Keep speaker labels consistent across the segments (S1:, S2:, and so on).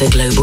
S1: Live Global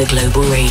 S1: Ibiza Global Radio.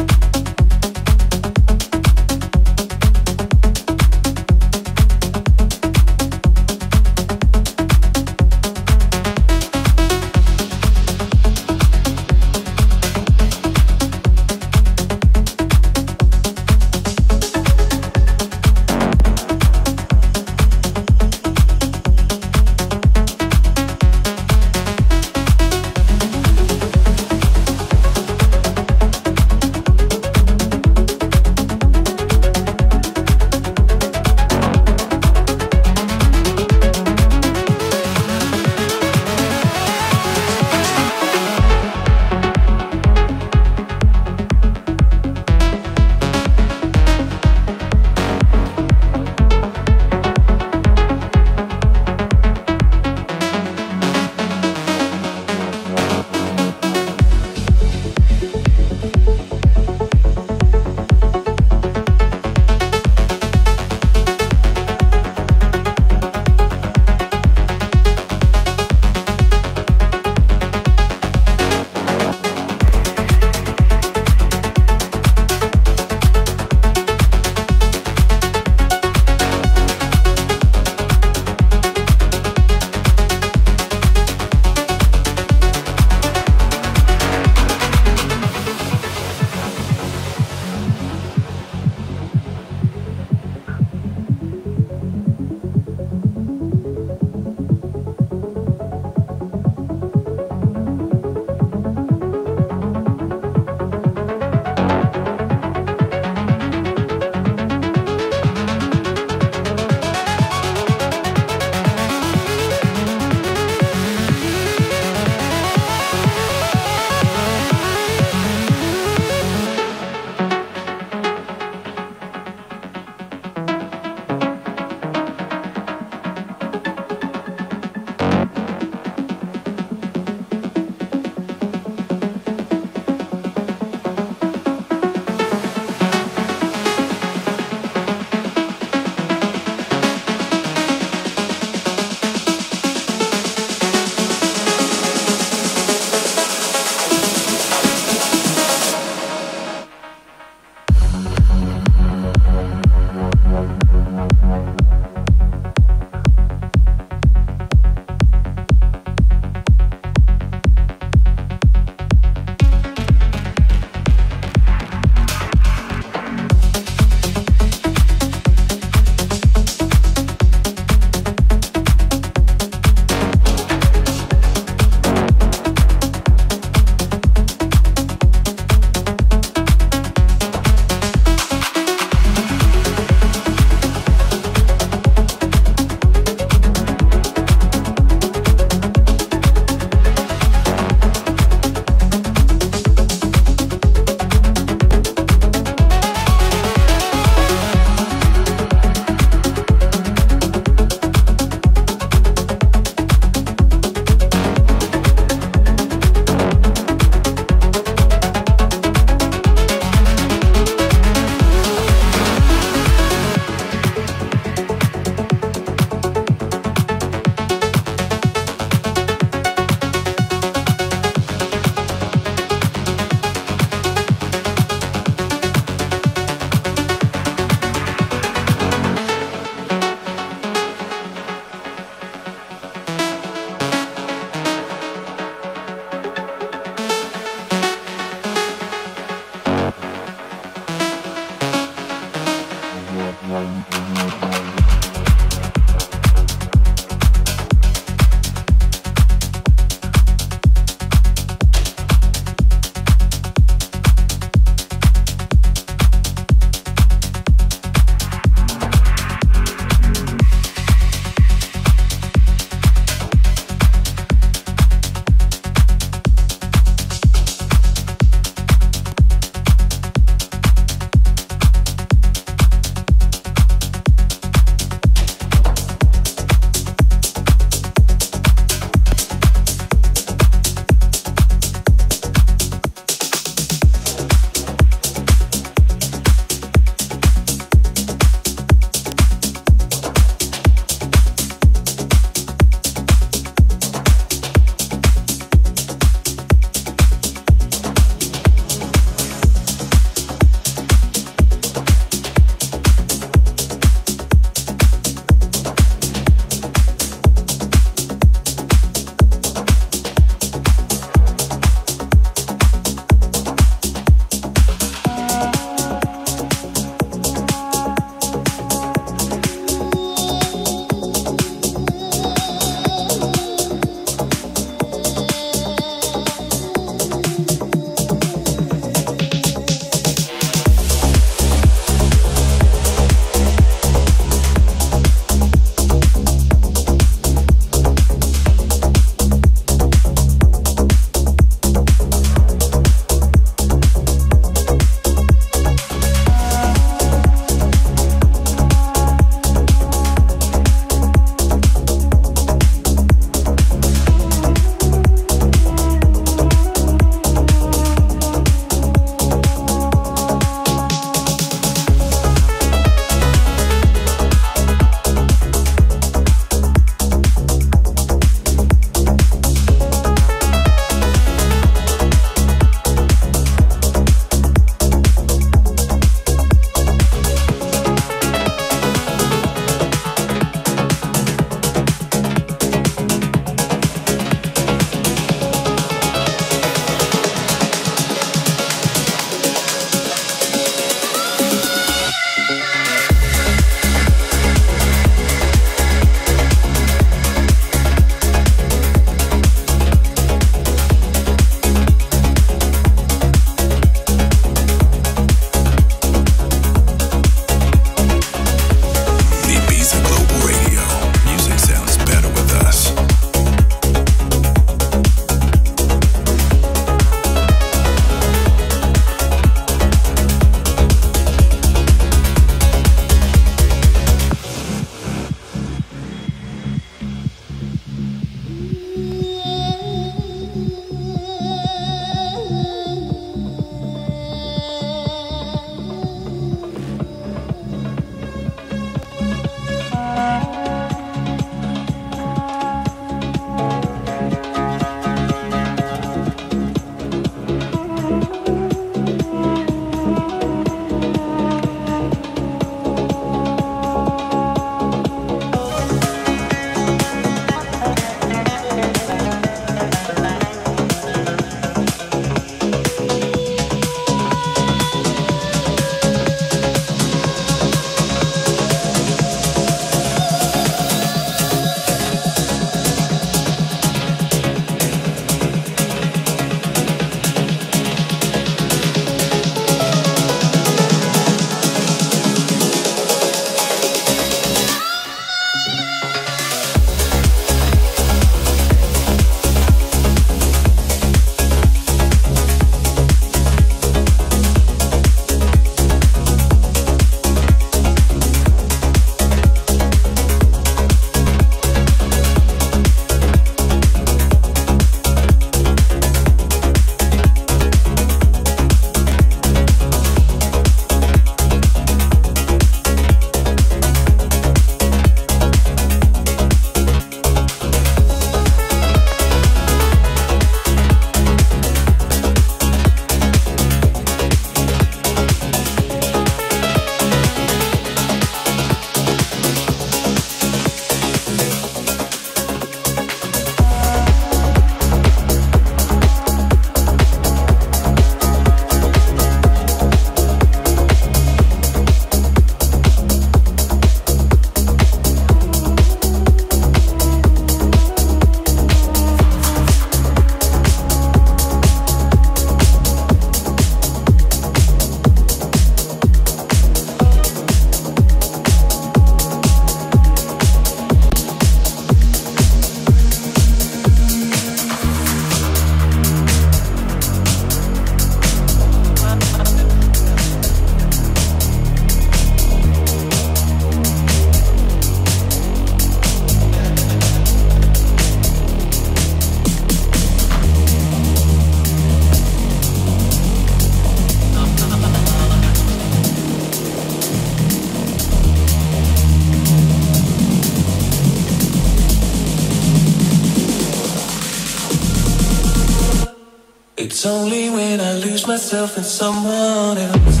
S2: myself in someone else.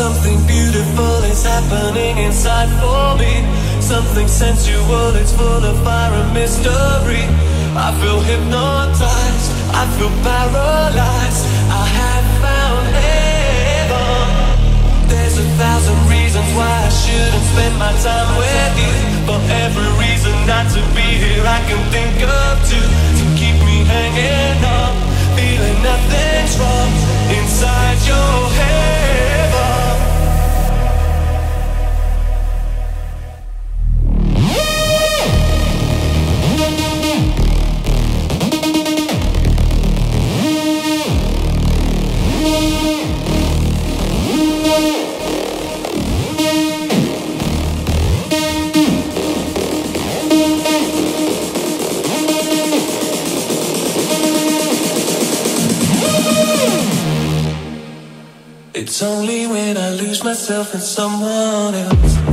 S2: Something beautiful is happening inside for me. Something sensual, it's full of fire and mystery. I feel hypnotized, I feel paralyzed. I have found heaven. There's a thousand reasons why I shouldn't spend my time with you. For every reason not to be here, I can think of two to keep me hanging on. Feeling nothing's wrong inside your head. It's only when I lose myself in someone else.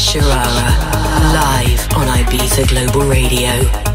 S1: Sharara, live on Ibiza Global Radio.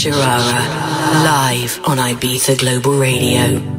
S1: Sharara, live on Ibiza Global Radio.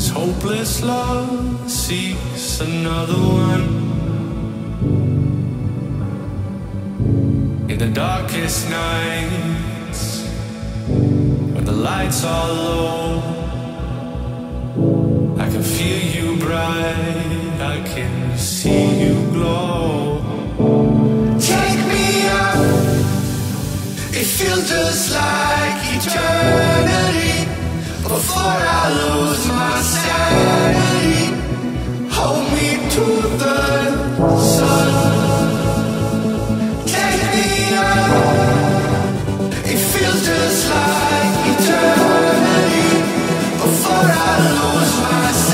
S2: This hopeless
S3: love
S2: seeks another
S3: one.
S2: In the darkest nights, when the lights are low,
S3: I can feel you bright, I can see you glow. Take me up, it feels just like eternity before I lose my sanity. Hold me to the sun. Take me up. It feels just like eternity before I lose my.